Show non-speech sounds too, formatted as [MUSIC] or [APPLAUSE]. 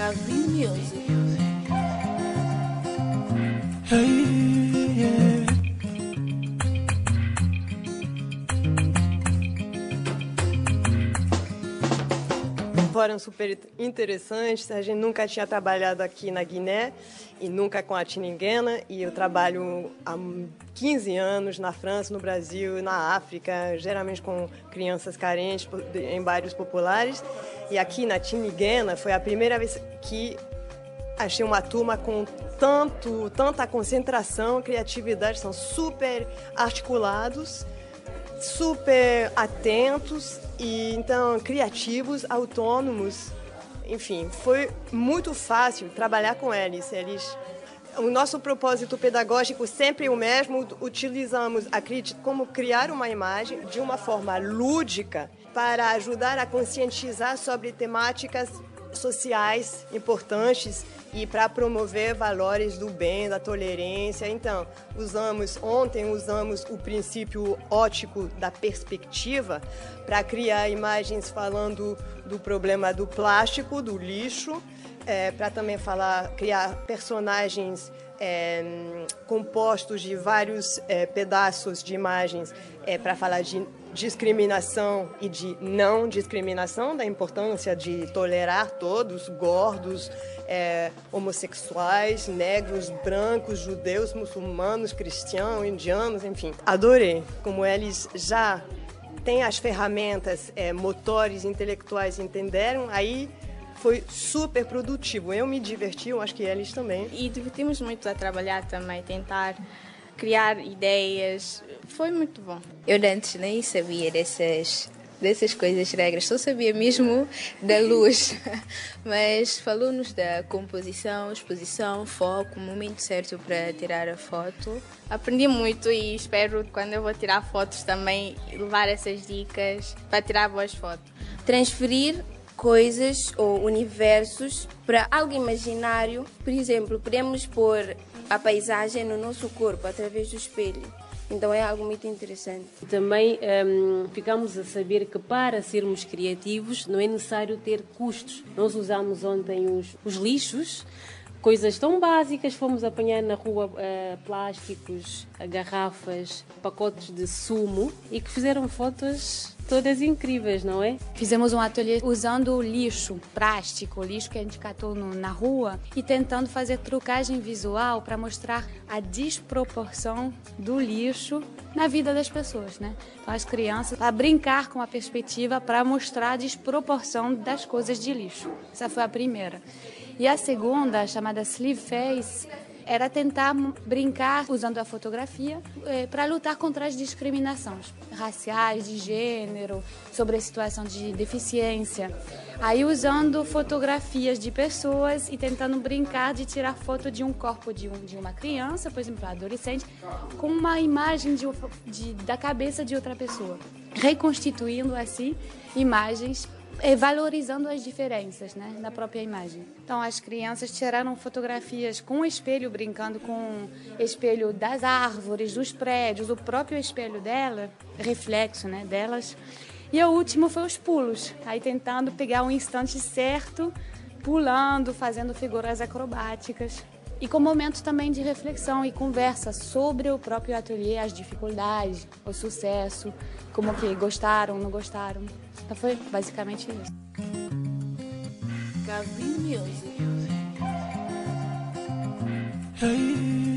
Music. Foram super interessantes. A gente nunca tinha trabalhado aqui na Guiné e nunca com a Tininguena. E eu trabalho há 15 anos na França, no Brasil, na África, geralmente com crianças carentes em bairros populares. E aqui na Tininguena foi a primeira vez que achei uma turma com tanto, tanta concentração, criatividade, são super articulados, super atentos e então criativos, autônomos. Enfim, foi muito fácil trabalhar com eles. Eles o nosso propósito pedagógico sempre o mesmo, utilizamos a crítica como criar uma imagem de uma forma lúdica para ajudar a conscientizar sobre temáticas sociais importantes e para promover valores do bem, da tolerância. Então, usamos ontem usamos o princípio ótico da perspectiva para criar imagens falando do problema do plástico, do lixo, é, para também falar, criar personagens é, compostos de vários é, pedaços de imagens é, para falar de discriminação e de não discriminação, da importância de tolerar todos, gordos, é, homossexuais, negros, brancos, judeus, muçulmanos, cristãos, indianos, enfim. Adorei como eles já têm as ferramentas, é, motores intelectuais, entenderam, aí foi super produtivo. Eu me diverti, eu acho que eles também. E divertimos muito a trabalhar também, tentar criar ideias. Foi muito bom. Eu antes nem sabia dessas dessas coisas, regras, só sabia mesmo da luz. [LAUGHS] Mas falou-nos da composição, exposição, foco, momento certo para tirar a foto. Aprendi muito e espero quando eu vou tirar fotos também levar essas dicas para tirar boas fotos. Transferir coisas ou universos para algo imaginário. Por exemplo, podemos pôr a paisagem no nosso corpo através do espelho. Então é algo muito interessante. Também um, ficamos a saber que para sermos criativos não é necessário ter custos. Nós usamos ontem os, os lixos, coisas tão básicas, fomos apanhar na rua uh, plásticos, garrafas, pacotes de sumo e que fizeram fotos todas incríveis, não é? Fizemos um ateliê usando lixo plástico, lixo que a gente catou na rua e tentando fazer trucagem visual para mostrar a desproporção do lixo na vida das pessoas, né? Então as crianças para brincar com a perspectiva para mostrar a desproporção das coisas de lixo. Essa foi a primeira. E a segunda, chamada Sleeve Face, era tentar brincar usando a fotografia é, para lutar contra as discriminações raciais, de gênero, sobre a situação de deficiência. Aí usando fotografias de pessoas e tentando brincar de tirar foto de um corpo de, um, de uma criança, por exemplo, adolescente, com uma imagem de, de, da cabeça de outra pessoa, reconstituindo assim imagens é, valorizando as diferenças né, na própria imagem. Então, as crianças tiraram fotografias com o espelho, brincando com espelho das árvores, dos prédios, o próprio espelho dela, reflexo né, delas. E o último foi os pulos, aí tentando pegar o instante certo, pulando, fazendo figuras acrobáticas. E com momentos também de reflexão e conversa sobre o próprio ateliê, as dificuldades, o sucesso, como que gostaram, não gostaram. Então foi basicamente isso. Gavin Music. Hey.